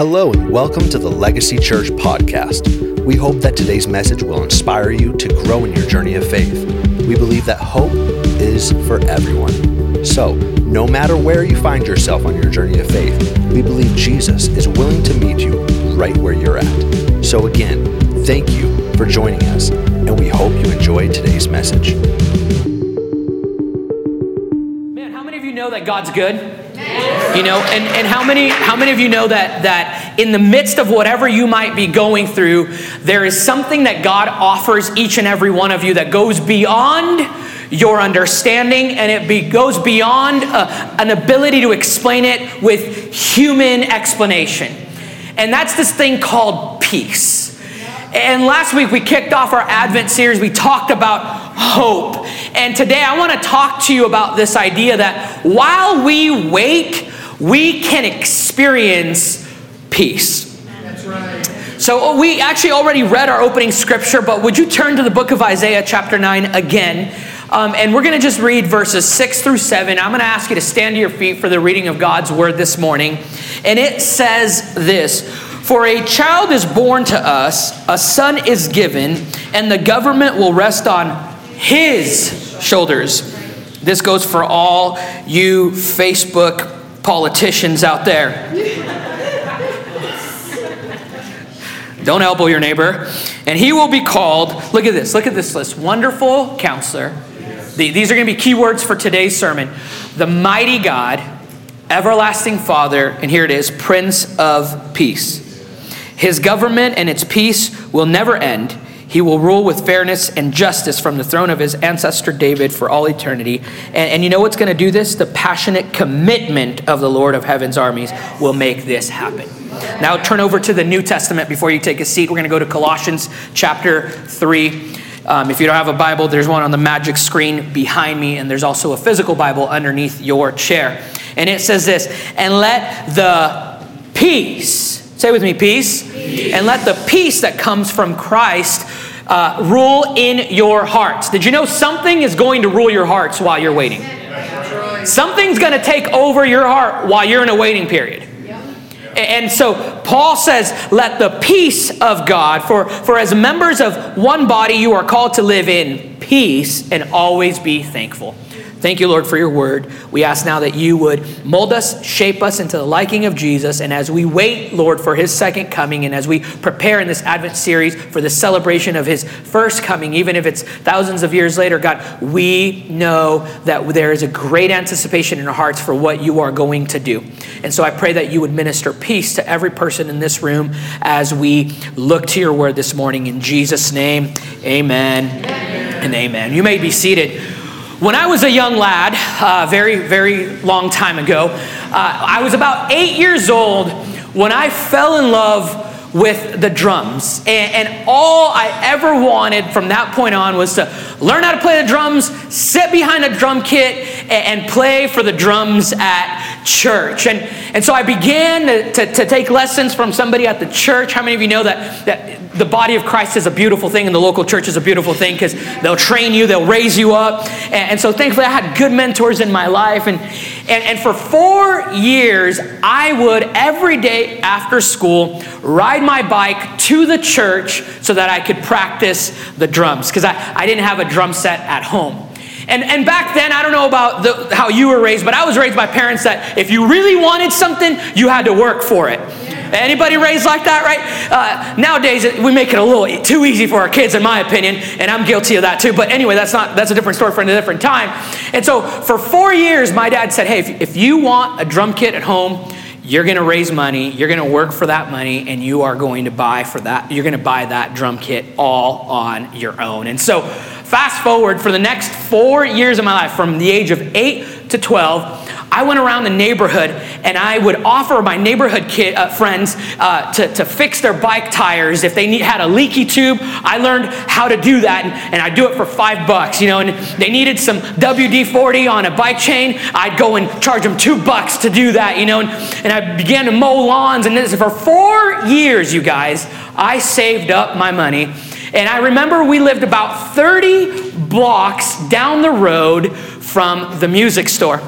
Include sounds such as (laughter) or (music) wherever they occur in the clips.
Hello, and welcome to the Legacy Church podcast. We hope that today's message will inspire you to grow in your journey of faith. We believe that hope is for everyone. So, no matter where you find yourself on your journey of faith, we believe Jesus is willing to meet you right where you're at. So, again, thank you for joining us, and we hope you enjoy today's message. Man, how many of you know that God's good? You know, and, and how many how many of you know that that in the midst of whatever you might be going through, there is something that God offers each and every one of you that goes beyond your understanding and it be, goes beyond uh, an ability to explain it with human explanation. And that's this thing called peace. And last week we kicked off our Advent series. We talked about hope. And today I want to talk to you about this idea that while we wait, we can experience peace. That's right. So we actually already read our opening scripture, but would you turn to the book of Isaiah, chapter 9, again? Um, and we're going to just read verses 6 through 7. I'm going to ask you to stand to your feet for the reading of God's word this morning. And it says this For a child is born to us, a son is given, and the government will rest on his shoulders. This goes for all you Facebook politicians out there. Don't elbow your neighbor. And he will be called, look at this, look at this list Wonderful Counselor. These are going to be keywords for today's sermon. The Mighty God, Everlasting Father, and here it is Prince of Peace. His government and its peace will never end he will rule with fairness and justice from the throne of his ancestor David for all eternity. And, and you know what's going to do this? The passionate commitment of the Lord of heaven's armies will make this happen. Now turn over to the New Testament before you take a seat. We're going to go to Colossians chapter 3. Um, if you don't have a Bible, there's one on the magic screen behind me, and there's also a physical Bible underneath your chair. And it says this And let the peace, say with me, peace, peace. and let the peace that comes from Christ uh, rule in your hearts. Did you know something is going to rule your hearts while you're waiting? Something's going to take over your heart while you're in a waiting period. And so Paul says, let the peace of God, for, for as members of one body, you are called to live in peace and always be thankful. Thank you, Lord, for your word. We ask now that you would mold us, shape us into the liking of Jesus. And as we wait, Lord, for his second coming, and as we prepare in this Advent series for the celebration of his first coming, even if it's thousands of years later, God, we know that there is a great anticipation in our hearts for what you are going to do. And so I pray that you would minister peace to every person in this room as we look to your word this morning. In Jesus' name, amen, amen. and amen. You may be seated. When I was a young lad, uh, very, very long time ago, uh, I was about eight years old when I fell in love with the drums. And, and, all I ever wanted from that point on was to learn how to play the drums, sit behind a drum kit, and, and play for the drums at church. And, and so I began to, to, to take lessons from somebody at the church. How many of you know that, that the body of Christ is a beautiful thing and the local church is a beautiful thing because they'll train you, they'll raise you up. And, and, so thankfully I had good mentors in my life. And, and, and for four years, I would every day after school ride my bike to the church so that I could practice the drums because I, I didn't have a drum set at home. And, and back then, I don't know about the, how you were raised, but I was raised by parents that if you really wanted something, you had to work for it. Anybody raised like that, right? Uh, nowadays, we make it a little too easy for our kids, in my opinion, and I'm guilty of that too. But anyway, that's not that's a different story for a different time. And so, for four years, my dad said, "Hey, if, if you want a drum kit at home." You're going to raise money, you're going to work for that money, and you are going to buy for that. You're going to buy that drum kit all on your own. And so, fast forward for the next four years of my life, from the age of 8 to 12, I went around the neighborhood and I would offer my neighborhood kid, uh, friends uh, to, to fix their bike tires. If they need, had a leaky tube, I learned how to do that and, and I'd do it for five bucks, you know, and they needed some WD-40 on a bike chain, I'd go and charge them two bucks to do that, you know, and, and I began to mow lawns and this for four years, you guys, I saved up my money. And I remember we lived about 30 blocks down the road from the music store.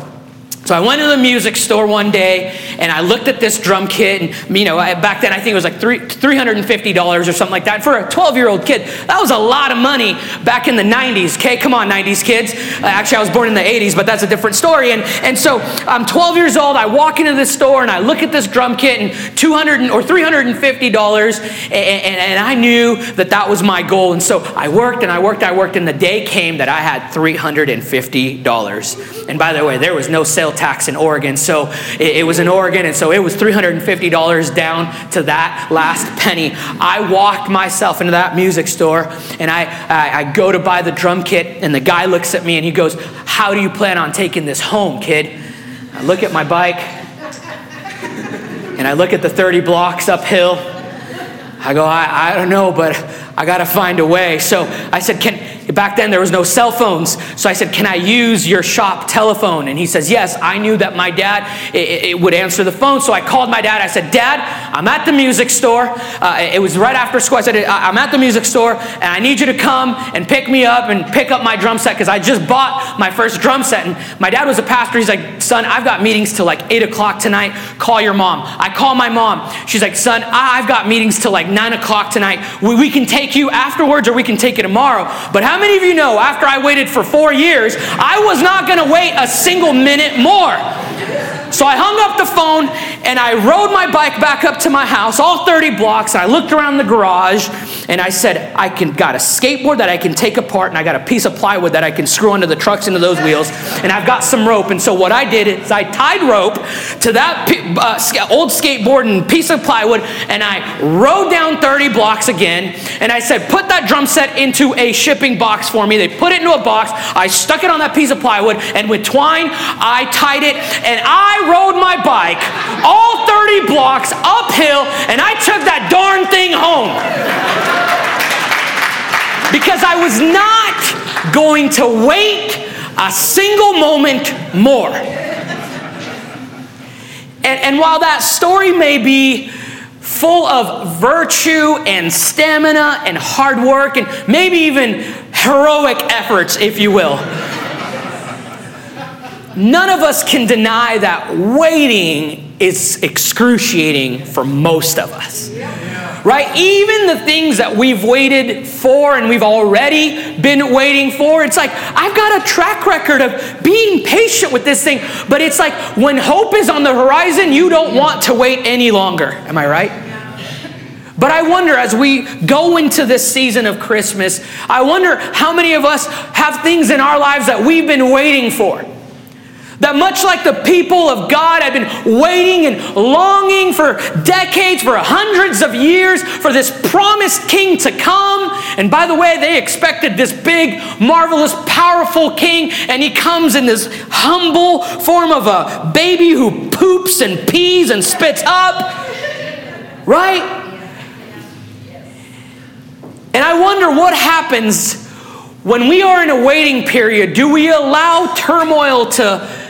So I went to the music store one day and I looked at this drum kit, and you know, back then I think it was like three, $350 or something like that. For a 12 year old kid, that was a lot of money back in the 90s. Okay, come on, 90s kids. Uh, actually, I was born in the 80s, but that's a different story. And, and so I'm 12 years old. I walk into this store and I look at this drum kit and 200 or $350, and, and, and I knew that that was my goal. And so I worked and I worked, and I worked, and the day came that I had $350. And by the way, there was no tax in Oregon. So it, it was in Oregon, and so it was $350 down to that last penny. I walked myself into that music store and I, I, I go to buy the drum kit, and the guy looks at me and he goes, How do you plan on taking this home, kid? I look at my bike and I look at the 30 blocks uphill. I go, I, I don't know, but I got to find a way. So I said, Can, Back then, there was no cell phones. So I said, Can I use your shop telephone? And he says, Yes. I knew that my dad it, it would answer the phone. So I called my dad. I said, Dad, I'm at the music store. Uh, it was right after school. I said, I'm at the music store and I need you to come and pick me up and pick up my drum set because I just bought my first drum set. And my dad was a pastor. He's like, Son, I've got meetings till like 8 o'clock tonight. Call your mom. I call my mom. She's like, Son, I've got meetings till like 9 o'clock tonight. We, we can take you afterwards or we can take you tomorrow. But how many of you know after I waited for four years, I was not going to wait a single minute more? So I hung up the phone and I rode my bike back up to my house, all 30 blocks. I looked around the garage and I said, I can got a skateboard that I can take apart, and I got a piece of plywood that I can screw onto the trucks into those wheels, and I've got some rope. And so what I did is I tied rope to that uh, old skateboard and piece of plywood, and I rode down 30 blocks again. And I said, put that drum set into a shipping box for me. They put it into a box. I stuck it on that piece of plywood, and with twine, I tied it, and I rode my bike all 30 blocks uphill, and I took that darn thing home. Because I was not going to wait a single moment more. And, and while that story may be full of virtue and stamina and hard work and maybe even heroic efforts, if you will, none of us can deny that waiting is excruciating for most of us. Right? Even the things that we've waited for and we've already been waiting for, it's like, I've got a track record of being patient with this thing, but it's like when hope is on the horizon, you don't want to wait any longer. Am I right? But I wonder as we go into this season of Christmas, I wonder how many of us have things in our lives that we've been waiting for. That much like the people of God have been waiting and longing for decades, for hundreds of years, for this promised king to come. And by the way, they expected this big, marvelous, powerful king, and he comes in this humble form of a baby who poops and pees and spits up. Right? And I wonder what happens when we are in a waiting period. Do we allow turmoil to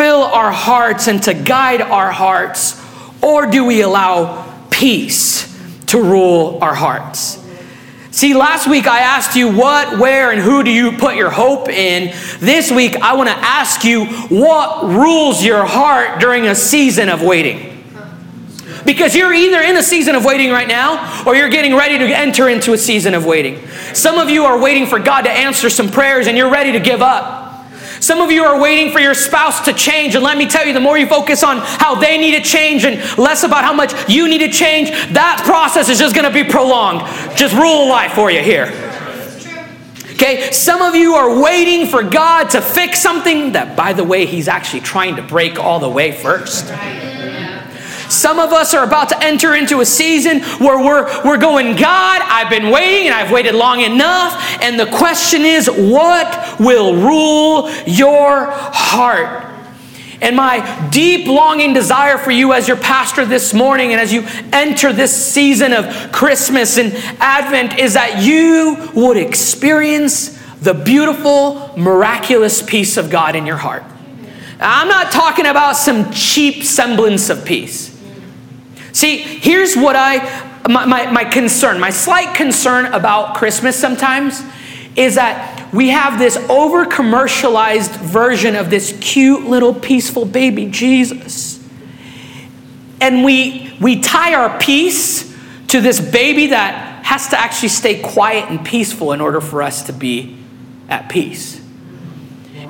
fill our hearts and to guide our hearts? Or do we allow peace to rule our hearts? See, last week I asked you what, where, and who do you put your hope in. This week I want to ask you what rules your heart during a season of waiting. Because you're either in a season of waiting right now or you're getting ready to enter into a season of waiting. Some of you are waiting for God to answer some prayers and you're ready to give up. Some of you are waiting for your spouse to change, and let me tell you, the more you focus on how they need to change and less about how much you need to change, that process is just going to be prolonged. Just rule of life for you here. Okay, some of you are waiting for God to fix something that, by the way, He's actually trying to break all the way first. Some of us are about to enter into a season where we're, we're going, God, I've been waiting and I've waited long enough. And the question is, what will rule your heart? And my deep longing desire for you as your pastor this morning and as you enter this season of Christmas and Advent is that you would experience the beautiful, miraculous peace of God in your heart. I'm not talking about some cheap semblance of peace. See, here's what I, my, my, my concern, my slight concern about Christmas sometimes is that we have this over commercialized version of this cute little peaceful baby Jesus. And we, we tie our peace to this baby that has to actually stay quiet and peaceful in order for us to be at peace.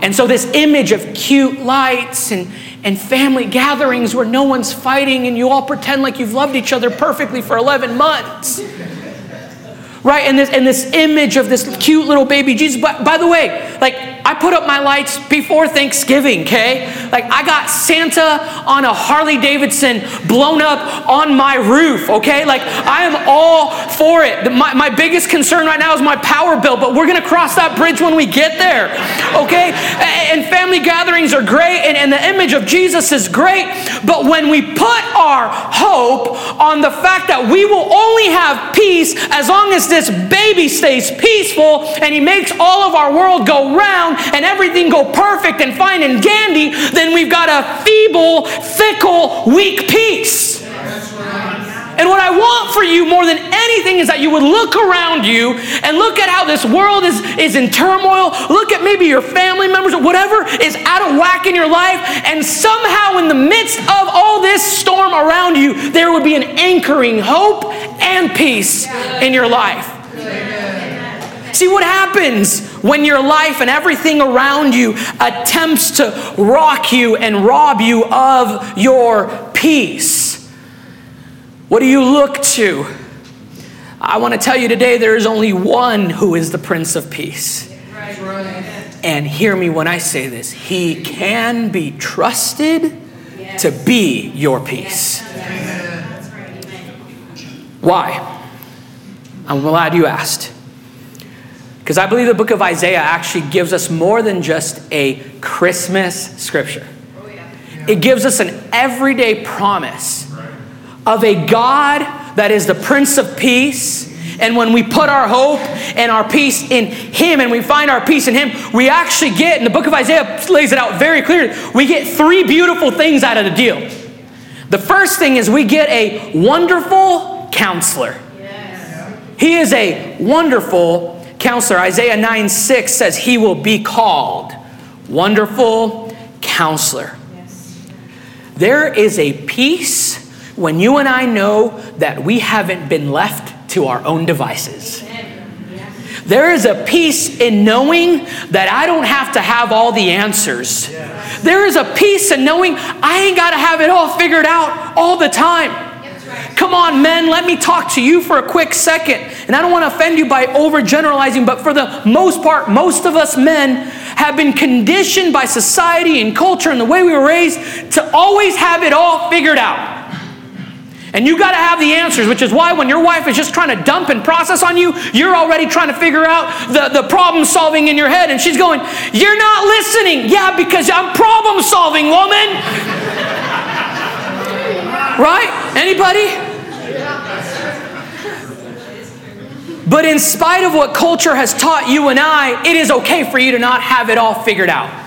And so, this image of cute lights and, and family gatherings where no one's fighting and you all pretend like you've loved each other perfectly for 11 months right? And this and this image of this cute little baby Jesus. But by the way, like I put up my lights before Thanksgiving, okay? Like I got Santa on a Harley Davidson blown up on my roof, okay? Like I am all for it. My, my biggest concern right now is my power bill, but we're gonna cross that bridge when we get there, okay? And family gatherings are great, and, and the image of Jesus is great, but when we put our hope on the fact that we will only have peace as long as this baby stays peaceful and he makes all of our world go round and everything go perfect and fine and dandy, then we've got a feeble, fickle, weak peace. And what I want for you more than anything is that you would look around you and look at how this world is, is in turmoil. Look at maybe your family members or whatever is out of whack in your life. And somehow, in the midst of all this storm around you, there would be an anchoring hope and peace in your life. See what happens when your life and everything around you attempts to rock you and rob you of your peace. What do you look to? I want to tell you today there is only one who is the Prince of Peace. And hear me when I say this He can be trusted to be your peace. Why? I'm glad you asked. Because I believe the book of Isaiah actually gives us more than just a Christmas scripture. It gives us an everyday promise of a God that is the Prince of Peace. And when we put our hope and our peace in Him and we find our peace in Him, we actually get, and the book of Isaiah lays it out very clearly, we get three beautiful things out of the deal. The first thing is we get a wonderful counselor. He is a wonderful counselor. Isaiah 9 6 says, He will be called Wonderful Counselor. There is a peace when you and I know that we haven't been left to our own devices. There is a peace in knowing that I don't have to have all the answers. There is a peace in knowing I ain't got to have it all figured out all the time. Come on, men, let me talk to you for a quick second. And I don't want to offend you by overgeneralizing, but for the most part, most of us men have been conditioned by society and culture and the way we were raised to always have it all figured out. And you got to have the answers, which is why when your wife is just trying to dump and process on you, you're already trying to figure out the, the problem solving in your head. And she's going, You're not listening. Yeah, because I'm problem solving, woman. right? Anybody? But in spite of what culture has taught you and I, it is okay for you to not have it all figured out.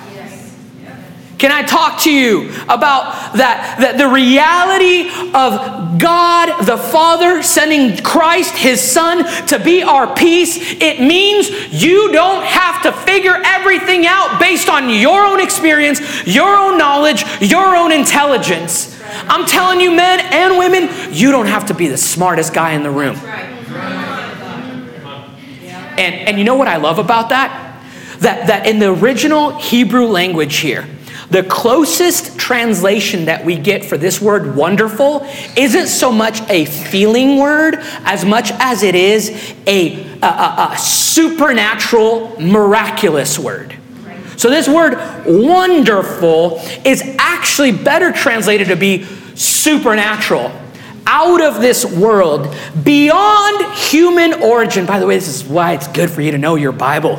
Can I talk to you about that, that the reality of God the Father sending Christ, his Son, to be our peace? It means you don't have to figure everything out based on your own experience, your own knowledge, your own intelligence. I'm telling you, men and women, you don't have to be the smartest guy in the room. And, and you know what I love about that? That, that in the original Hebrew language here, the closest translation that we get for this word wonderful isn't so much a feeling word as much as it is a, a, a, a supernatural, miraculous word. So, this word wonderful is actually better translated to be supernatural, out of this world, beyond human origin. By the way, this is why it's good for you to know your Bible.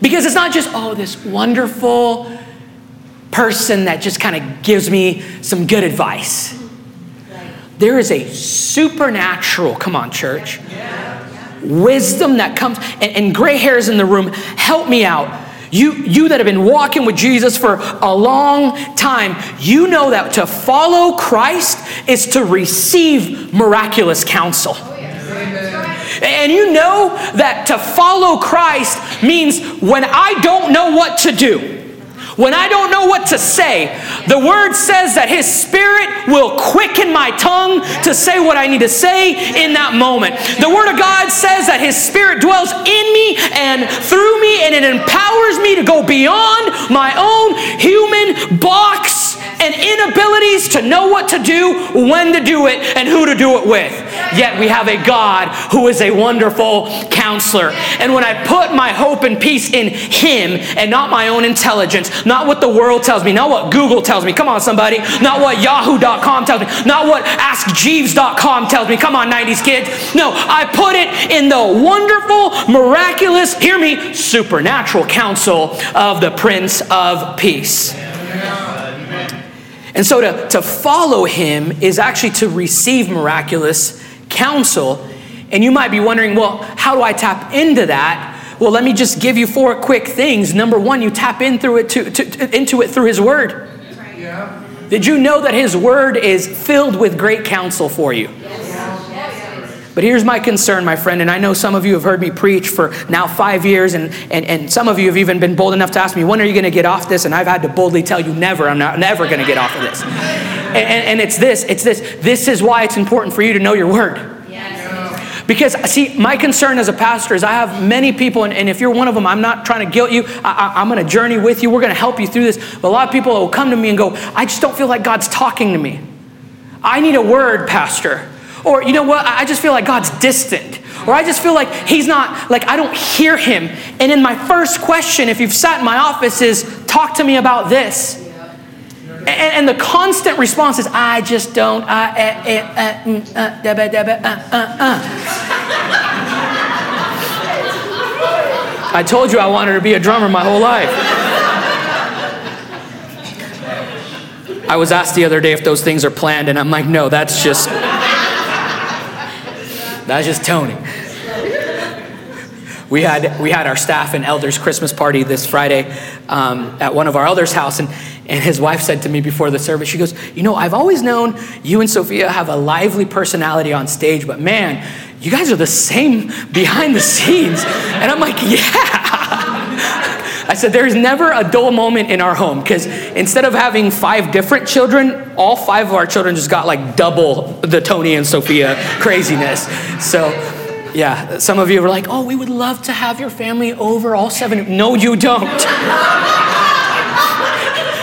Because it's not just, oh, this wonderful person that just kind of gives me some good advice. There is a supernatural, come on, church, wisdom that comes, and, and gray hairs in the room, help me out. You, you that have been walking with Jesus for a long time, you know that to follow Christ is to receive miraculous counsel. And you know that to follow Christ means when I don't know what to do, when I don't know what to say, the word says that his spirit will quicken my tongue to say what I need to say in that moment. The word of God says that his spirit dwells in me and through me, and it empowers me to go beyond my own human box and inabilities to know what to do, when to do it, and who to do it with. Yet we have a God who is a wonderful counselor. And when I put my hope and peace in Him and not my own intelligence, not what the world tells me, not what Google tells me, come on, somebody, not what Yahoo.com tells me, not what AskJeeves.com tells me, come on, 90s kids. No, I put it in the wonderful, miraculous, hear me, supernatural counsel of the Prince of Peace. And so to, to follow him is actually to receive miraculous counsel. And you might be wondering, well, how do I tap into that? Well, let me just give you four quick things. Number one, you tap in through it to, to, to, into it through his word. Yeah. Did you know that his word is filled with great counsel for you? But here's my concern, my friend, and I know some of you have heard me preach for now five years, and, and, and some of you have even been bold enough to ask me, when are you going to get off this? And I've had to boldly tell you, never, I'm not never going to get off of this. And, and, and it's this, it's this. This is why it's important for you to know your word. Because, see, my concern as a pastor is I have many people, and, and if you're one of them, I'm not trying to guilt you. I, am going to journey with you. We're going to help you through this. But a lot of people will come to me and go, I just don't feel like God's talking to me. I need a word, Pastor. Or, you know what, I just feel like God's distant. Or I just feel like He's not, like I don't hear Him. And in my first question, if you've sat in my office, is talk to me about this. And, and the constant response is, I just don't, I. I told you I wanted to be a drummer my whole life. I was asked the other day if those things are planned, and I'm like, no, that's just that's just Tony. We had, we had our staff and elders Christmas party this Friday um, at one of our elders' house, and, and his wife said to me before the service, she goes, You know, I've always known you and Sophia have a lively personality on stage, but man, you guys are the same behind the scenes. And I'm like, Yeah. I said, there's never a dull moment in our home because instead of having five different children, all five of our children just got like double the Tony and Sophia craziness. So, yeah, some of you were like, oh, we would love to have your family over, all seven. No, you don't.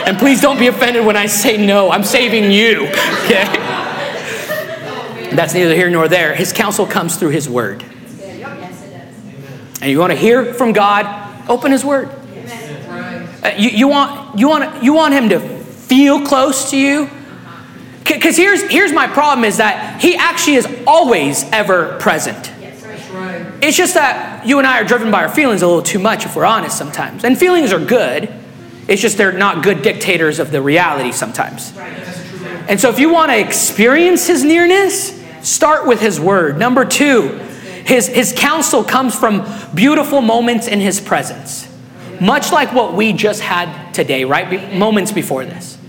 and please don't be offended when I say no, I'm saving you, okay? That's neither here nor there. His counsel comes through his word. And you want to hear from God, open his word. Uh, you, you, want, you, want, you want him to feel close to you? Because here's, here's my problem is that he actually is always ever present. It's just that you and I are driven by our feelings a little too much, if we're honest, sometimes. And feelings are good. It's just they're not good dictators of the reality sometimes. And so if you want to experience his nearness, start with his word. Number two, his, his counsel comes from beautiful moments in his presence much like what we just had today, right? Be- moments before this.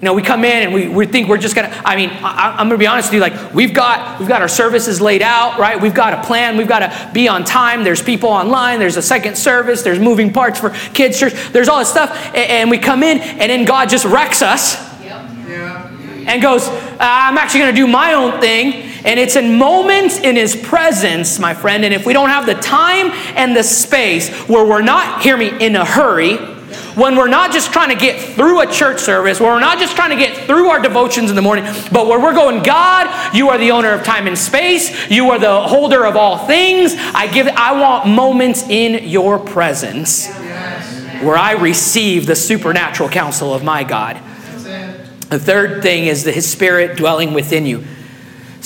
You know, we come in and we, we think we're just gonna. I mean, I, am gonna be honest with you. Like, we've got we've got our services laid out, right? We've got a plan. We've got to be on time. There's people online. There's a second service. There's moving parts for kids church. There's all this stuff, and, and we come in, and then God just wrecks us, yep. yeah. and goes, "I'm actually gonna do my own thing." And it's in moments in His presence, my friend. And if we don't have the time and the space where we're not, hear me, in a hurry, when we're not just trying to get through a church service, where we're not just trying to get through our devotions in the morning, but where we're going, God, you are the owner of time and space, you are the holder of all things. I give I want moments in your presence where I receive the supernatural counsel of my God. The third thing is the his spirit dwelling within you.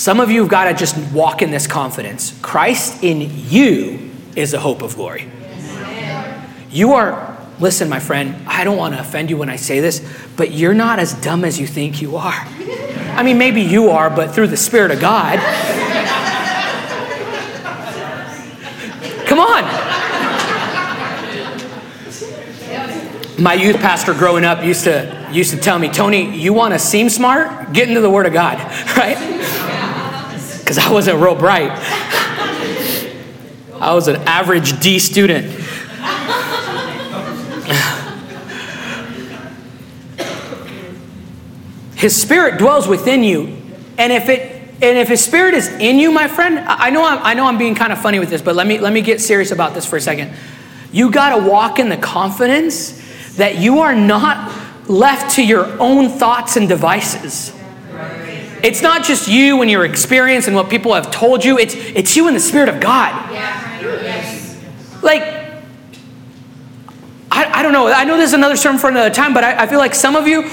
Some of you have got to just walk in this confidence. Christ in you is the hope of glory. You are, listen, my friend, I don't want to offend you when I say this, but you're not as dumb as you think you are. I mean, maybe you are, but through the Spirit of God. Come on. My youth pastor growing up used to used to tell me, Tony, you want to seem smart? Get into the Word of God, (laughs) right? Because I wasn't real bright. I was an average D student. His spirit dwells within you. And if it and if his spirit is in you, my friend, I know I'm, I know I'm being kind of funny with this, but let me let me get serious about this for a second. You got to walk in the confidence that you are not left to your own thoughts and devices. It's not just you and your experience and what people have told you, it's, it's you and the Spirit of God. Like, I, I don't know. I know this is another sermon for another time, but I, I feel like some of you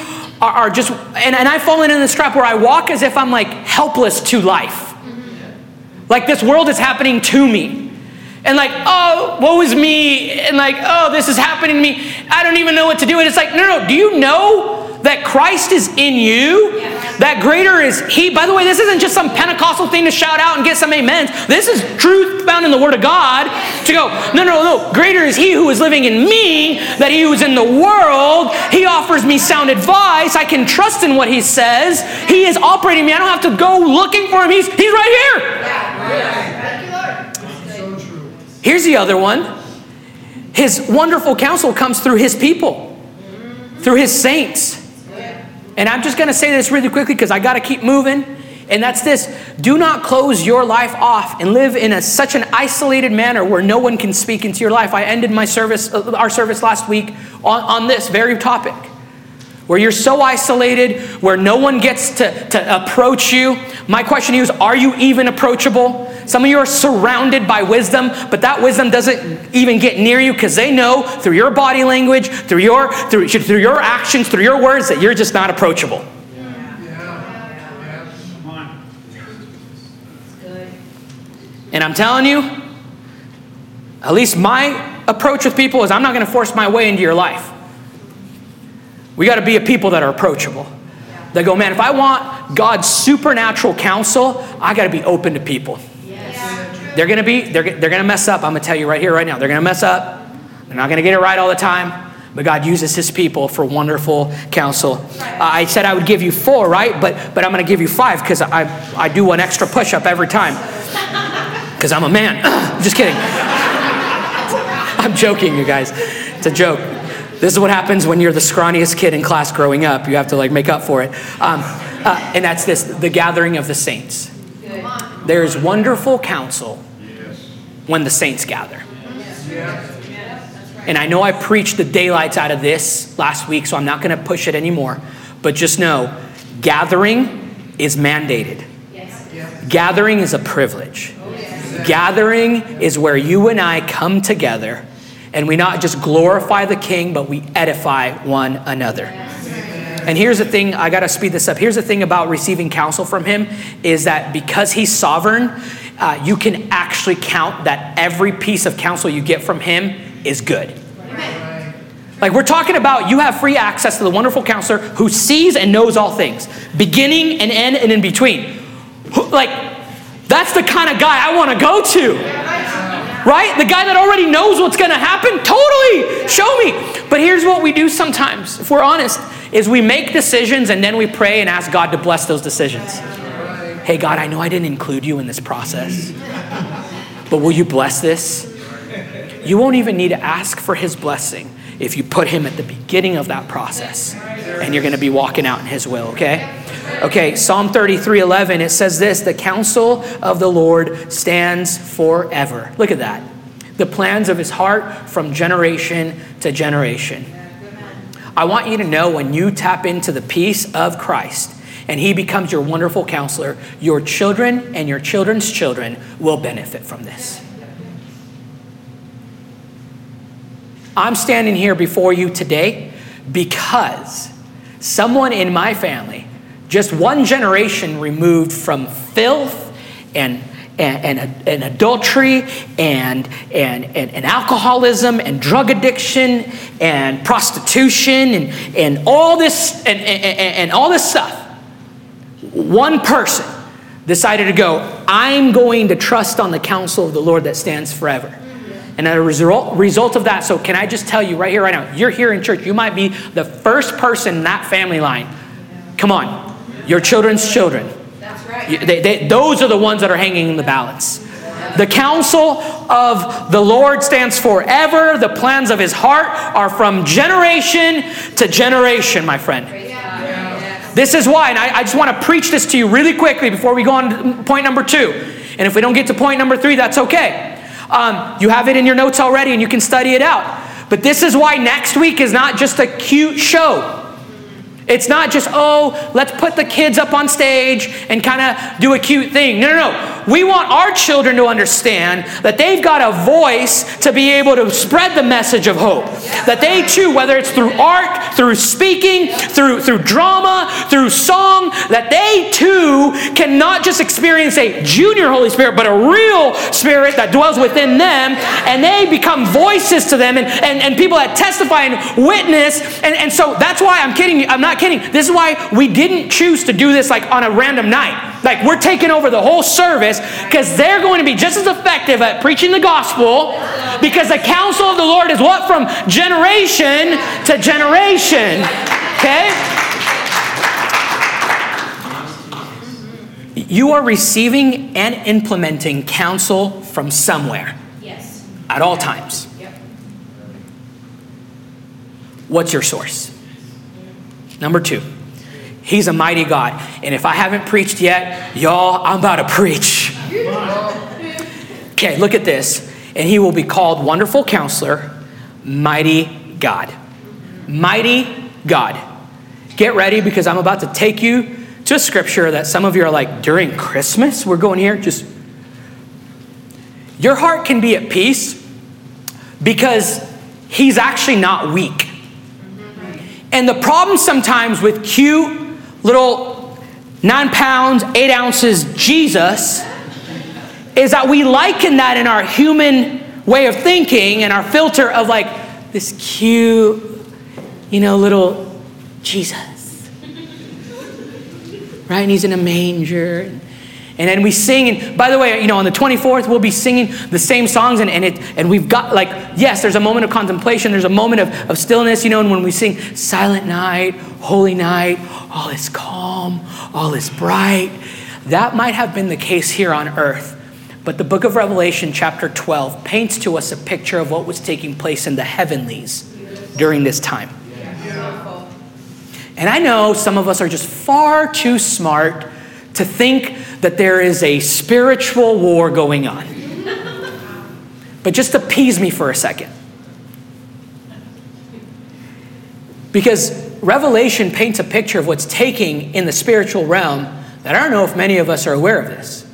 are, are just, and, and I've fallen in this trap where I walk as if I'm like helpless to life. Mm-hmm. Like this world is happening to me. And like, oh, woe is me. And like, oh, this is happening to me. I don't even know what to do. And it's like, no, no, do you know that Christ is in you? That greater is He. By the way, this isn't just some Pentecostal thing to shout out and get some amens. This is truth found in the Word of God to go, no, no, no. Greater is He who is living in me that He who is in the world. He offers me sound advice. I can trust in what He says. He is operating me. I don't have to go looking for Him. He's, he's right here. Here's the other one. His wonderful counsel comes through His people, through His saints. And I'm just going to say this really quickly because I got to keep moving. And that's this do not close your life off and live in a, such an isolated manner where no one can speak into your life. I ended my service, uh, our service last week on, on this very topic where you're so isolated, where no one gets to, to approach you. My question to you is Are you even approachable? Some of you are surrounded by wisdom, but that wisdom doesn't even get near you because they know through your body language, through your, through, through your actions, through your words, that you're just not approachable. And I'm telling you, at least my approach with people is I'm not going to force my way into your life. We got to be a people that are approachable. They go, man, if I want God's supernatural counsel, I got to be open to people. They're going to be, they're, they're going to mess up. I'm going to tell you right here, right now. They're going to mess up. They're not going to get it right all the time. But God uses his people for wonderful counsel. Uh, I said I would give you four, right? But, but I'm going to give you five because I, I do one extra push up every time. (laughs) Because I'm a man. (clears throat) Just kidding. (laughs) I'm joking, you guys. It's a joke. This is what happens when you're the scrawniest kid in class growing up. You have to like make up for it. Um, uh, and that's this the gathering of the saints. There is wonderful counsel when the saints gather. And I know I preached the daylights out of this last week, so I'm not going to push it anymore. But just know gathering is mandated, gathering is a privilege. Gathering is where you and I come together and we not just glorify the king, but we edify one another. And here's the thing, I got to speed this up. Here's the thing about receiving counsel from him is that because he's sovereign, uh, you can actually count that every piece of counsel you get from him is good. Like we're talking about you have free access to the wonderful counselor who sees and knows all things, beginning and end and in between. Like that's the kind of guy I want to go to. Right? The guy that already knows what's going to happen? Totally. Show me. But here's what we do sometimes, if we're honest, is we make decisions and then we pray and ask God to bless those decisions. Hey God, I know I didn't include you in this process. But will you bless this? You won't even need to ask for his blessing if you put him at the beginning of that process and you're going to be walking out in his will, okay? Okay, Psalm 33 11, it says this The counsel of the Lord stands forever. Look at that. The plans of his heart from generation to generation. I want you to know when you tap into the peace of Christ and he becomes your wonderful counselor, your children and your children's children will benefit from this. I'm standing here before you today because someone in my family, just one generation removed from filth and and, and, and, adultery and, and, and, and, alcoholism and drug addiction and prostitution and, and all this and, and, and all this stuff. One person decided to go i'm going to trust on the counsel of the lord that stands forever. And as a result, result of that, so can I just tell you right here, right now, you're here in church, you might be the first person in that family line. Come on, your children's children. That's right. They, they, those are the ones that are hanging in the balance. The counsel of the Lord stands forever. The plans of his heart are from generation to generation, my friend. This is why, and I, I just want to preach this to you really quickly before we go on to point number two. And if we don't get to point number three, that's okay. Um, you have it in your notes already and you can study it out. But this is why next week is not just a cute show. It's not just, oh, let's put the kids up on stage and kind of do a cute thing. No, no, no. We want our children to understand that they've got a voice to be able to spread the message of hope. That they too, whether it's through art, through speaking, through, through drama, through song, that they too can not just experience a junior Holy Spirit, but a real Spirit that dwells within them, and they become voices to them and, and, and people that testify and witness. And, and so that's why I'm kidding you. I'm not kidding. This is why we didn't choose to do this like on a random night. Like we're taking over the whole service because they're going to be just as effective at preaching the gospel because the counsel of the Lord is what? From generation to generation. Okay? You are receiving and implementing counsel from somewhere. Yes. At all times. Yep. What's your source? Number two, He's a mighty God. And if I haven't preached yet, y'all, I'm about to preach. Okay, look at this. And he will be called Wonderful Counselor, Mighty God. Mighty God. Get ready because I'm about to take you to a scripture that some of you are like, during Christmas, we're going here. Just your heart can be at peace because he's actually not weak. And the problem sometimes with cute little nine pounds, eight ounces Jesus is that we liken that in our human way of thinking and our filter of like this cute, you know, little Jesus. Right? And he's in a manger. And then we sing, and by the way, you know, on the 24th, we'll be singing the same songs, and, and, it, and we've got, like, yes, there's a moment of contemplation, there's a moment of, of stillness, you know, and when we sing Silent Night, Holy Night, all is calm, all is bright, that might have been the case here on earth. But the book of Revelation, chapter 12, paints to us a picture of what was taking place in the heavenlies during this time. And I know some of us are just far too smart to think that there is a spiritual war going on. But just appease me for a second. Because Revelation paints a picture of what's taking in the spiritual realm that I don't know if many of us are aware of this.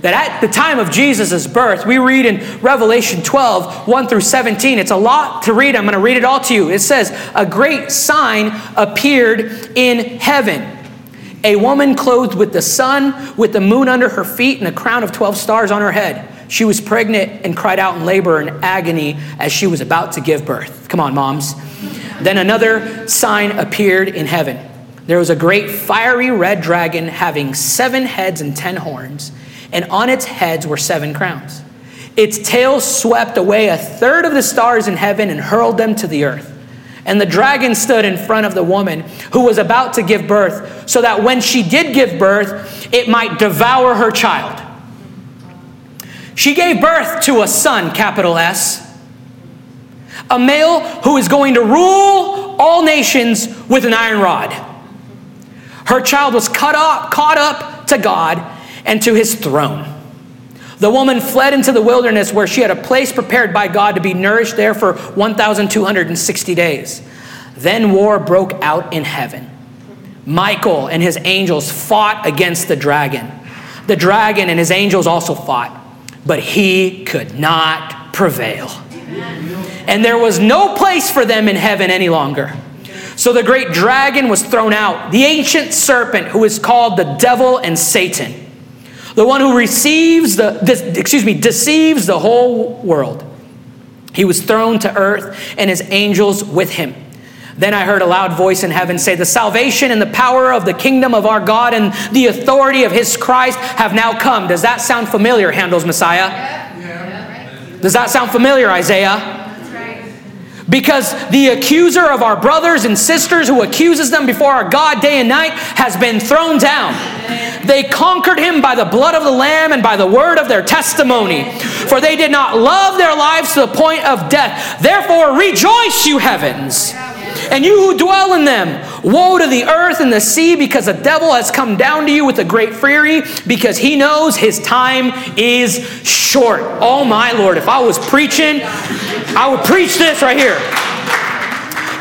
That at the time of Jesus' birth, we read in Revelation 12, 1 through 17. It's a lot to read. I'm going to read it all to you. It says, A great sign appeared in heaven a woman clothed with the sun, with the moon under her feet, and a crown of 12 stars on her head. She was pregnant and cried out in labor and agony as she was about to give birth. Come on, moms. Then another sign appeared in heaven. There was a great fiery red dragon having seven heads and ten horns, and on its heads were seven crowns. Its tail swept away a third of the stars in heaven and hurled them to the earth. And the dragon stood in front of the woman who was about to give birth, so that when she did give birth, it might devour her child. She gave birth to a son, capital S, a male who is going to rule all nations with an iron rod. Her child was cut up, caught up to God and to his throne. The woman fled into the wilderness where she had a place prepared by God to be nourished there for 1,260 days. Then war broke out in heaven. Michael and his angels fought against the dragon. The dragon and his angels also fought, but he could not prevail. And there was no place for them in heaven any longer. So the great dragon was thrown out, the ancient serpent who is called the devil and Satan the one who receives the, this, excuse me, deceives the whole world. He was thrown to earth and his angels with him. Then I heard a loud voice in heaven say, The salvation and the power of the kingdom of our God and the authority of his Christ have now come. Does that sound familiar, Handel's Messiah? Yeah. Does that sound familiar, Isaiah? Because the accuser of our brothers and sisters who accuses them before our God day and night has been thrown down. They conquered him by the blood of the Lamb and by the word of their testimony. for they did not love their lives to the point of death. Therefore, rejoice, you heavens, and you who dwell in them. Woe to the earth and the sea, because the devil has come down to you with a great fury, because he knows his time is short. Oh, my Lord, if I was preaching, I would preach this right here.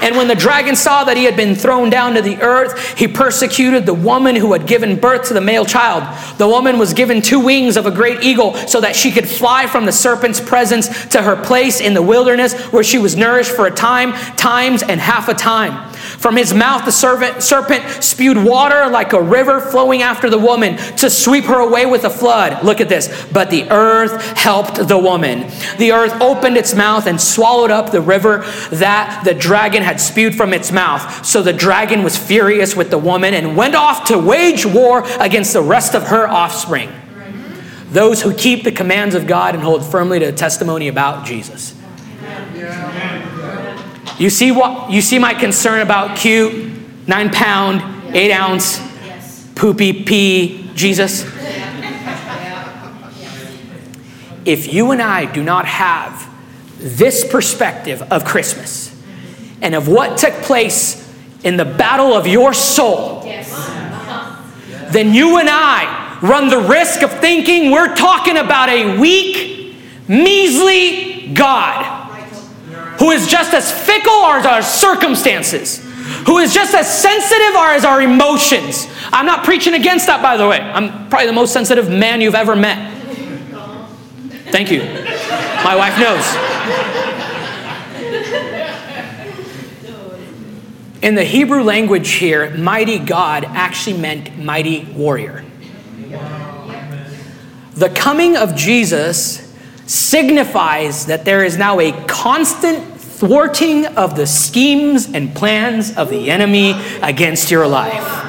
And when the dragon saw that he had been thrown down to the earth, he persecuted the woman who had given birth to the male child. The woman was given two wings of a great eagle so that she could fly from the serpent's presence to her place in the wilderness where she was nourished for a time, times, and half a time. From his mouth, the serpent spewed water like a river flowing after the woman to sweep her away with a flood. Look at this. But the earth helped the woman. The earth opened its mouth and swallowed up the river that the dragon had spewed from its mouth. So the dragon was furious with the woman and went off to wage war against the rest of her offspring. Those who keep the commands of God and hold firmly to the testimony about Jesus. You see what you see my concern about cute, nine pound, eight ounce, poopy pee Jesus? If you and I do not have this perspective of Christmas and of what took place in the battle of your soul, then you and I run the risk of thinking we're talking about a weak, measly God who is just as fickle as our circumstances, who is just as sensitive as our emotions. I'm not preaching against that, by the way. I'm probably the most sensitive man you've ever met. Thank you. My wife knows. In the Hebrew language here, mighty God actually meant mighty warrior. The coming of Jesus signifies that there is now a constant thwarting of the schemes and plans of the enemy against your life.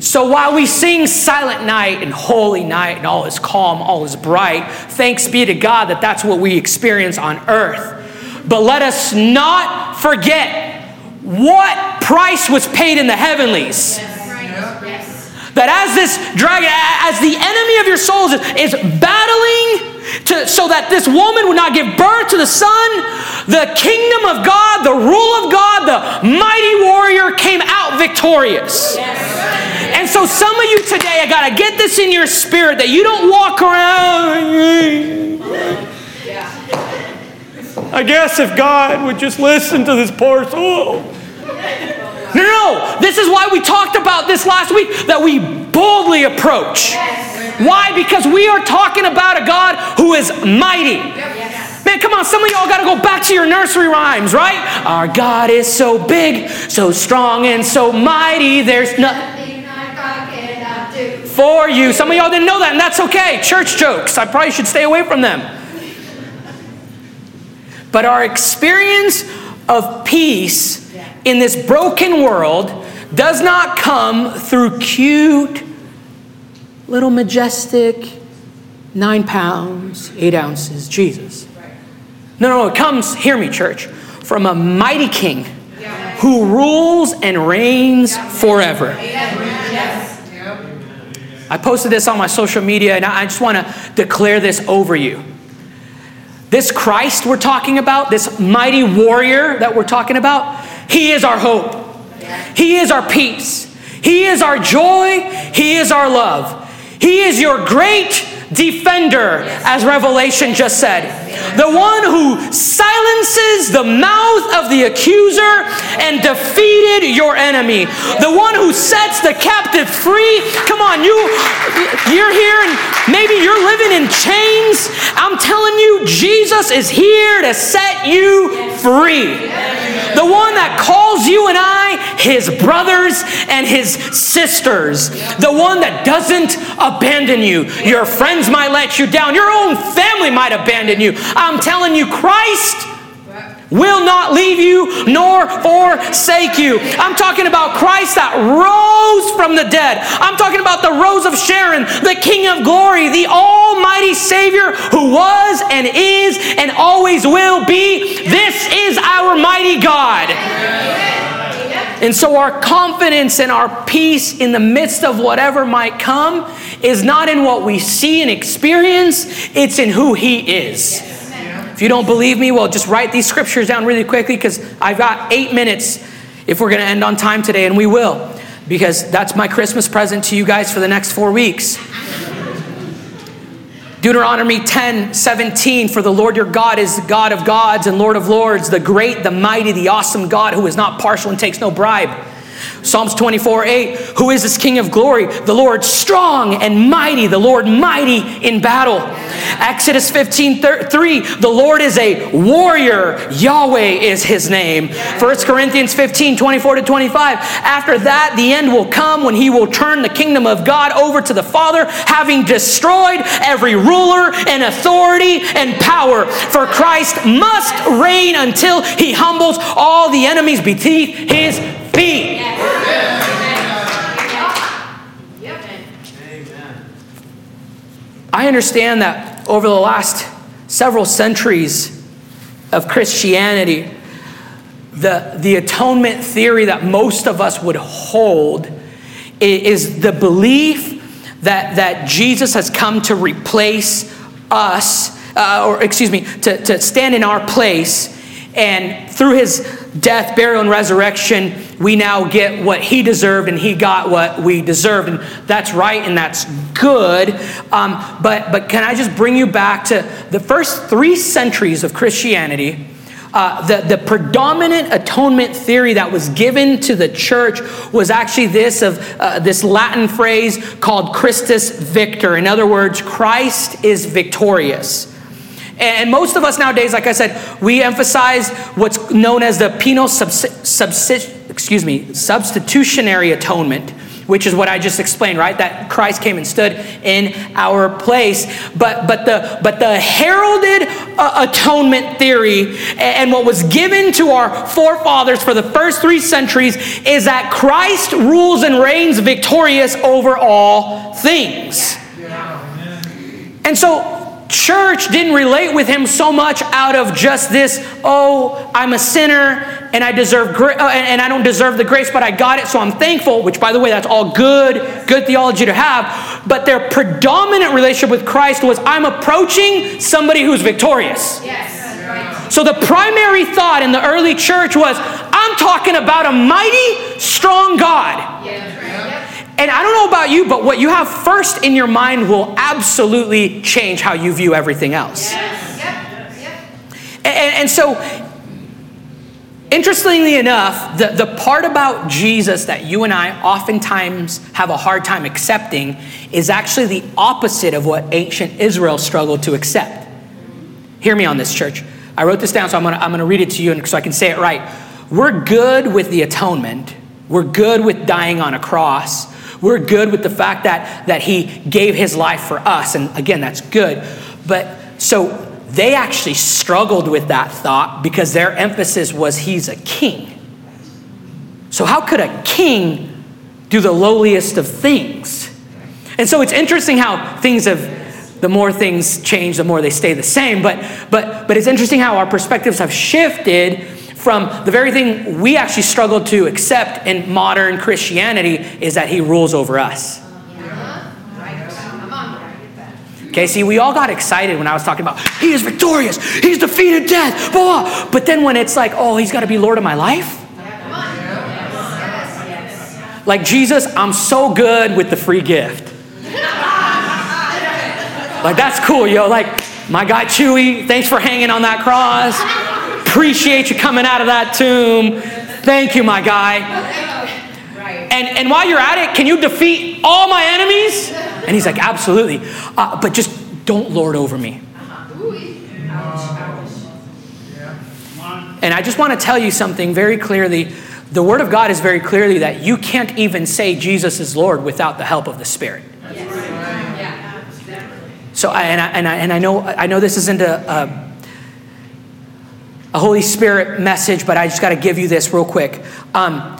So while we sing Silent Night and Holy Night and all is calm, all is bright, thanks be to God that that's what we experience on earth. But let us not forget what price was paid in the heavenlies. That as this dragon, as the enemy of your souls is, battling to, so that this woman would not give birth to the son, the kingdom of God, the rule of God, the mighty warrior came out victorious. Yes. And so, some of you today, I got to get this in your spirit that you don't walk around. I guess if God would just listen to this poor soul. No, this is why we talked about this last week that we boldly approach. Yes. Why? Because we are talking about a God who is mighty. Yes. Man, come on, some of y'all got to go back to your nursery rhymes, right? Our God is so big, so strong, and so mighty, there's nothing for you. Some of y'all didn't know that, and that's okay. Church jokes. I probably should stay away from them. But our experience of peace in this broken world does not come through cute, little majestic, nine pounds, eight ounces Jesus. No, no, it comes, hear me, church, from a mighty king who rules and reigns forever. I posted this on my social media, and I just want to declare this over you. This Christ we're talking about, this mighty warrior that we're talking about, he is our hope. He is our peace. He is our joy. He is our love. He is your great defender, as Revelation just said. The one who silences the mouth of the accuser and defeated your enemy. The one who sets the captive free. Come on, you you're here and maybe you're living in chains. I'm telling you, Jesus is here to set you free. The one that calls you and I his brothers and his sisters. The one that doesn't abandon you. Your friends might let you down, your own family might abandon you. I'm telling you, Christ will not leave you nor forsake you. I'm talking about Christ that rose from the dead. I'm talking about the rose of Sharon, the King of glory, the almighty Savior who was and is and always will be. This is our mighty God. And so, our confidence and our peace in the midst of whatever might come is not in what we see and experience, it's in who He is. If you don't believe me, well, just write these scriptures down really quickly because I've got eight minutes if we're going to end on time today, and we will, because that's my Christmas present to you guys for the next four weeks. Deuteronomy 10 17, for the Lord your God is the God of gods and Lord of lords, the great, the mighty, the awesome God who is not partial and takes no bribe. Psalms 24 8, who is this King of glory? The Lord strong and mighty, the Lord mighty in battle. Exodus 15 3, the Lord is a warrior, Yahweh is his name. 1 Corinthians 15 24 to 25, after that, the end will come when he will turn the kingdom of God over to the Father, having destroyed every ruler and authority and power. For Christ must reign until he humbles all the enemies beneath his feet. I understand that over the last several centuries of Christianity, the, the atonement theory that most of us would hold is the belief that, that Jesus has come to replace us, uh, or excuse me, to, to stand in our place. And through his death, burial, and resurrection, we now get what he deserved and he got what we deserved. And that's right and that's good. Um, but, but can I just bring you back to the first three centuries of Christianity? Uh, the, the predominant atonement theory that was given to the church was actually this of uh, this Latin phrase called Christus Victor. In other words, Christ is victorious. And most of us nowadays, like I said, we emphasize what's known as the penal subs- excuse me, substitutionary atonement, which is what I just explained, right? That Christ came and stood in our place. But but the but the heralded uh, atonement theory and what was given to our forefathers for the first three centuries is that Christ rules and reigns victorious over all things. And so church didn't relate with him so much out of just this, oh, I'm a sinner and I deserve gra- uh, and I don't deserve the grace, but I got it, so I'm thankful, which by the way, that's all good, good theology to have. But their predominant relationship with Christ was I'm approaching somebody who's victorious. Yes. So the primary thought in the early church was I'm talking about a mighty, strong God. Yeah. And I don't know about you, but what you have first in your mind will absolutely change how you view everything else. Yes. Yep. Yep. And, and, so, interestingly enough, the, the part about Jesus that you and I oftentimes have a hard time accepting is actually the opposite of what ancient Israel struggled to accept. Hear me on this, church. I wrote this down, so I'm gonna, I'm gonna read it to you so I can say it right. We're good with the atonement, we're good with dying on a cross. We're good with the fact that, that he gave his life for us. And again, that's good. But so they actually struggled with that thought because their emphasis was he's a king. So, how could a king do the lowliest of things? And so it's interesting how things have, the more things change, the more they stay the same. But, but, but it's interesting how our perspectives have shifted from the very thing we actually struggle to accept in modern Christianity is that he rules over us. Okay, see, we all got excited when I was talking about he is victorious, he's defeated death, blah. But then when it's like, oh, he's got to be Lord of my life. Like Jesus, I'm so good with the free gift. Like that's cool, yo. Like my guy Chuy, thanks for hanging on that cross appreciate you coming out of that tomb. Thank you, my guy. And, and while you're at it, can you defeat all my enemies? And he's like, Absolutely. Uh, but just don't lord over me. And I just want to tell you something very clearly. The Word of God is very clearly that you can't even say Jesus is Lord without the help of the Spirit. So, and I, and I, and I know I know this isn't a, a a Holy Spirit message, but I just got to give you this real quick. Um,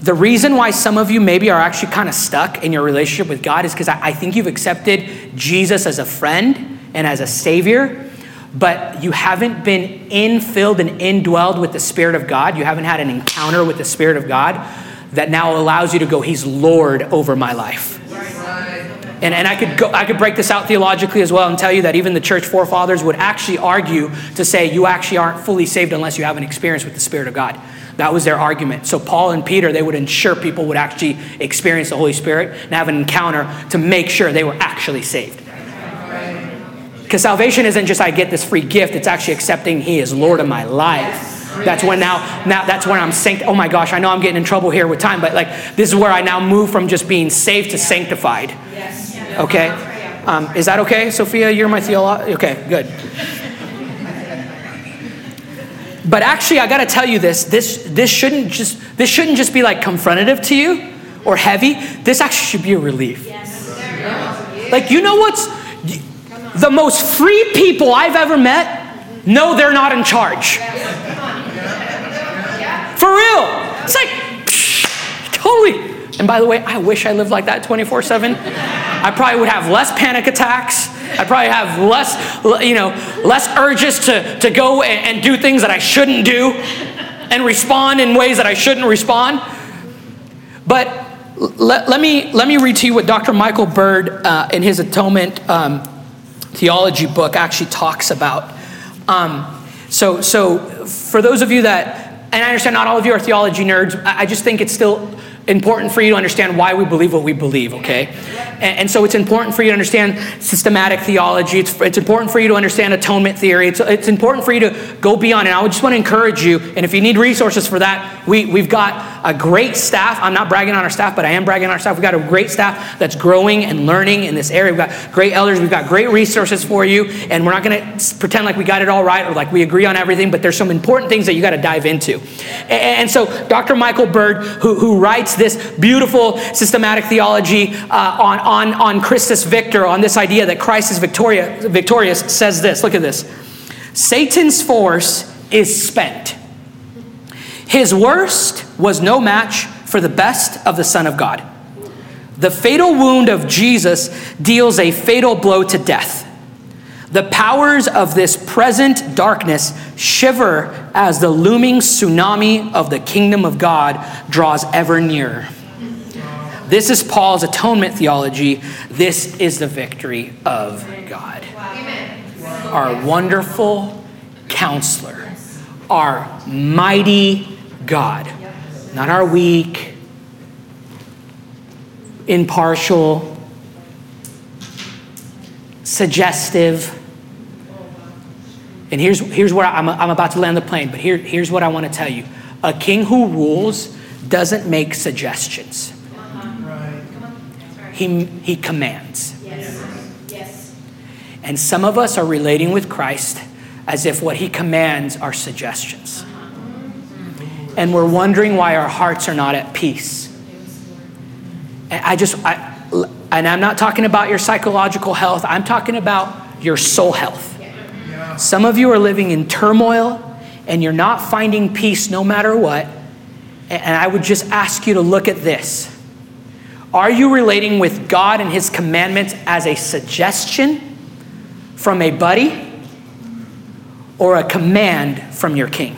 the reason why some of you maybe are actually kind of stuck in your relationship with God is because I, I think you've accepted Jesus as a friend and as a savior, but you haven't been infilled and indwelled with the Spirit of God. You haven't had an encounter with the Spirit of God that now allows you to go, He's Lord over my life. And, and I, could go, I could break this out theologically as well and tell you that even the church forefathers would actually argue to say you actually aren't fully saved unless you have an experience with the Spirit of God. That was their argument. So Paul and Peter, they would ensure people would actually experience the Holy Spirit and have an encounter to make sure they were actually saved. Because salvation isn't just I get this free gift, it's actually accepting He is Lord of my life. That's when now, now that's when I'm sanct. Oh my gosh, I know I'm getting in trouble here with time, but like this is where I now move from just being saved to sanctified. Okay, um, is that okay, Sophia? You're my theologian. Okay, good. But actually, I got to tell you this. This this shouldn't just this shouldn't just be like confrontative to you or heavy. This actually should be a relief. Like you know what's the most free people I've ever met know they're not in charge. For real. It's like, totally. And by the way, I wish I lived like that 24 7. I probably would have less panic attacks. I probably have less, you know, less urges to, to go and, and do things that I shouldn't do and respond in ways that I shouldn't respond. But let, let, me, let me read to you what Dr. Michael Bird uh, in his atonement um, theology book actually talks about. Um, so, so, for those of you that and I understand not all of you are theology nerds. I just think it's still important for you to understand why we believe what we believe, okay? And, and so it's important for you to understand systematic theology. It's, it's important for you to understand atonement theory. It's, it's important for you to go beyond. And I just want to encourage you, and if you need resources for that, we, we've got a great staff. I'm not bragging on our staff, but I am bragging on our staff. We've got a great staff that's growing and learning in this area. We've got great elders. We've got great resources for you. And we're not going to pretend like we got it all right or like we agree on everything, but there's some important things that you got to dive into. And, so Dr. Michael Bird, who, who writes this beautiful systematic theology uh, on, on, on Christus Victor, on this idea that Christ is victoria, victorious, says this. Look at this. Satan's force is spent. His worst was no match for the best of the Son of God. The fatal wound of Jesus deals a fatal blow to death. The powers of this present darkness shiver as the looming tsunami of the kingdom of God draws ever nearer. This is Paul's atonement theology. This is the victory of God. Our wonderful counselor, our mighty God, not our weak, impartial, suggestive. And here's, here's where I'm, I'm about to land the plane, but here, here's what I want to tell you. A king who rules doesn't make suggestions. He, he commands. Yes. Yes. And some of us are relating with Christ as if what he commands are suggestions. And we're wondering why our hearts are not at peace. And I just, I, and I'm not talking about your psychological health, I'm talking about your soul health. Some of you are living in turmoil and you're not finding peace no matter what. And I would just ask you to look at this. Are you relating with God and His commandments as a suggestion from a buddy or a command from your king?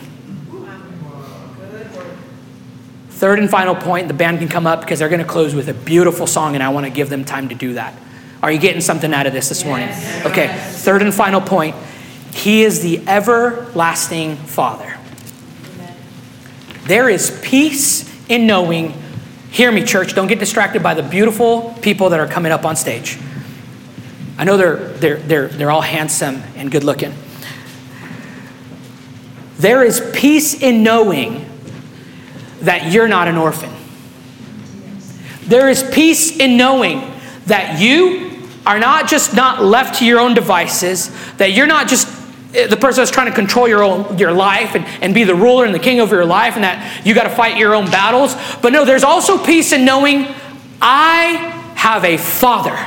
Third and final point, the band can come up because they're going to close with a beautiful song, and I want to give them time to do that. Are you getting something out of this this morning? Okay, third and final point He is the everlasting Father. There is peace in knowing Hear me, church. Don't get distracted by the beautiful people that are coming up on stage. I know they're, they're, they're, they're all handsome and good looking. There is peace in knowing that you're not an orphan. There is peace in knowing that you are not just not left to your own devices, that you're not just eh, the person that's trying to control your own your life and, and be the ruler and the king of your life and that you got to fight your own battles but no there's also peace in knowing i have a father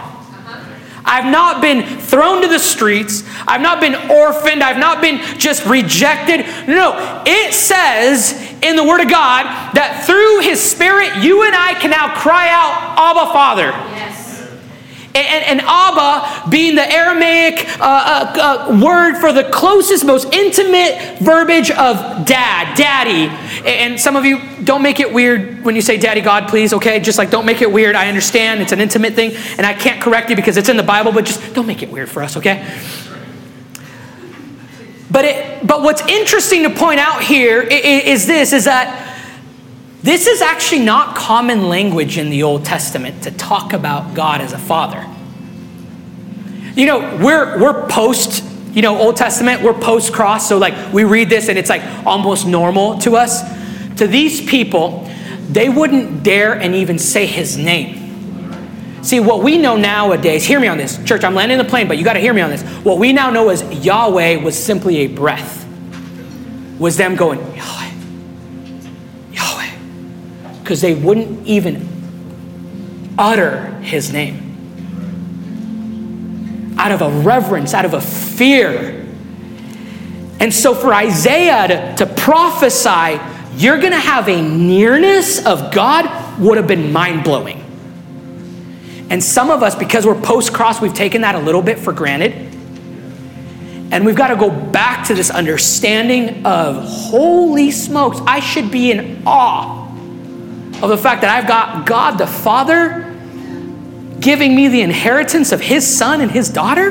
I've not been thrown to the streets. I've not been orphaned. I've not been just rejected. No, it says in the Word of God that through His Spirit, you and I can now cry out, Abba, Father. Yes. And, and Abba being the Aramaic uh, uh, uh, word for the closest, most intimate verbiage of dad, daddy. And some of you don't make it weird when you say daddy God, please, okay? Just like don't make it weird. I understand it's an intimate thing, and I can't correct you because it's in the Bible, but just don't make it weird for us, okay? But, it, but what's interesting to point out here is this is that this is actually not common language in the Old Testament to talk about God as a father. You know, we're, we're post, you know, Old Testament, we're post cross, so like we read this and it's like almost normal to us. To these people, they wouldn't dare and even say his name. See, what we know nowadays, hear me on this. Church, I'm landing the plane, but you got to hear me on this. What we now know is Yahweh was simply a breath, was them going, Because they wouldn't even utter his name. Out of a reverence, out of a fear. And so for Isaiah to, to prophesy, you're going to have a nearness of God, would have been mind blowing. And some of us, because we're post cross, we've taken that a little bit for granted. And we've got to go back to this understanding of holy smokes, I should be in awe of the fact that I've got God the Father giving me the inheritance of His Son and His daughter.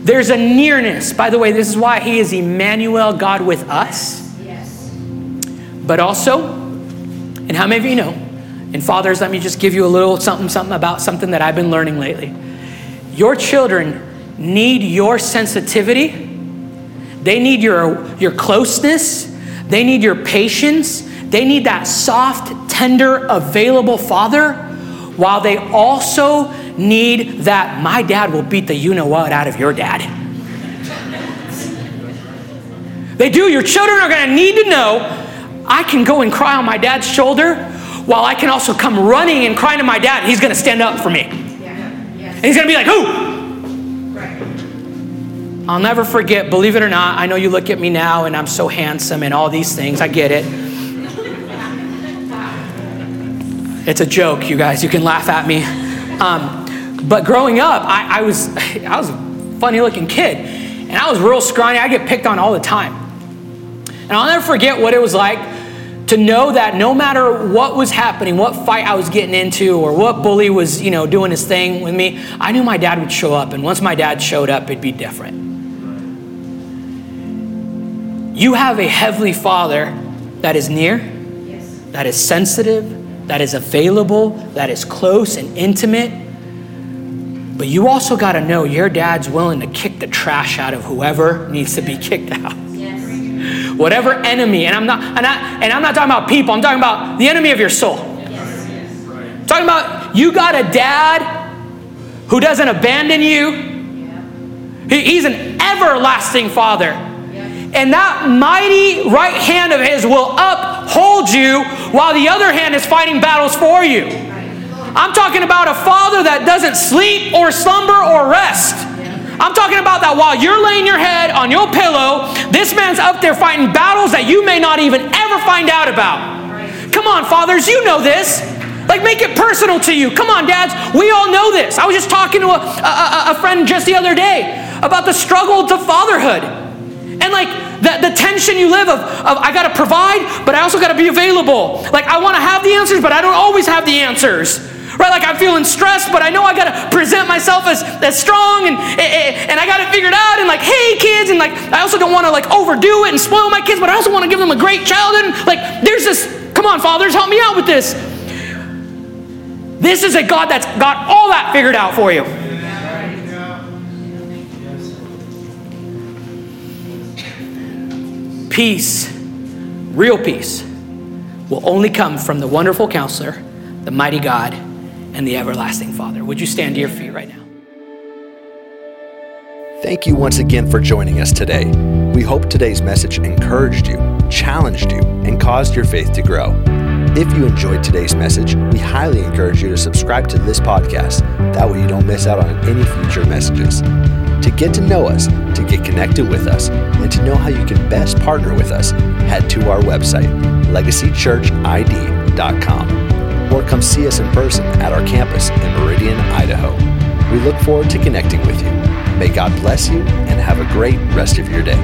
There's a nearness. By the way, this is why He is Emmanuel, God with us. Yes. But also, and how many of you know, and fathers, let me just give you a little something, something about something that I've been learning lately. Your children need your sensitivity, they need your, your closeness, they need your patience, they need that soft, tender, available father, while they also need that my dad will beat the you know what out of your dad. They do. Your children are going to need to know I can go and cry on my dad's shoulder while I can also come running and crying to my dad, and he's going to stand up for me. Yeah. And he's going to be like, Who? I'll never forget, believe it or not, I know you look at me now and I'm so handsome and all these things. I get it. It's a joke, you guys. You can laugh at me. Um, but growing up, I, I, was (laughs) I was a funny looking kid, and I was real scrawny. I get picked on all the time. And I'll never forget what it was like to know that no matter what was happening, what fight I was getting into, or what bully was, you know, doing his thing with me, I knew my dad would show up. And once my dad showed up, it'd be different. You have a heavenly father that is near, yes. that is sensitive, that is available, that is close and intimate. But you also got to know your dad's willing to kick the trash out of whoever needs to be kicked out whatever enemy, and I'm not, and, I, and I'm not talking about people, I'm talking about the enemy of your soul. I'm talking about you got a dad who doesn't abandon you. He, he's an everlasting father. And that mighty right hand of his will uphold you while the other hand is fighting battles for you. I'm talking about a father that doesn't sleep or slumber or rest. I'm talking about that while you're laying your head on your pillow, this man's up there fighting battles that you may not even ever find out about. Come on, fathers, you know this. Like, make it personal to you. Come on, dads, we all know this. I was just talking to a, a, a friend just the other day about the struggle to fatherhood. And like the, the tension you live of, of I gotta provide, but I also gotta be available. Like I wanna have the answers, but I don't always have the answers right? Like I'm feeling stressed, but I know I gotta present myself as, as strong and, and I got it figured out and like, hey kids, and like I also don't wanna like overdo it and spoil my kids, but I also wanna give them a great childhood. And like there's this, come on, fathers, help me out with this. This is a God that's got all that figured out for you. Peace, real peace, will only come from the wonderful counselor, the mighty God, and the everlasting Father. Would you stand to your feet right now? Thank you once again for joining us today. We hope today's message encouraged you, challenged you, and caused your faith to grow. If you enjoyed today's message, we highly encourage you to subscribe to this podcast. That way, you don't miss out on any future messages. Get to know us, to get connected with us, and to know how you can best partner with us, head to our website, legacychurchid.com or come see us in person at our campus in Meridian, Idaho. We look forward to connecting with you. May God bless you and have a great rest of your day.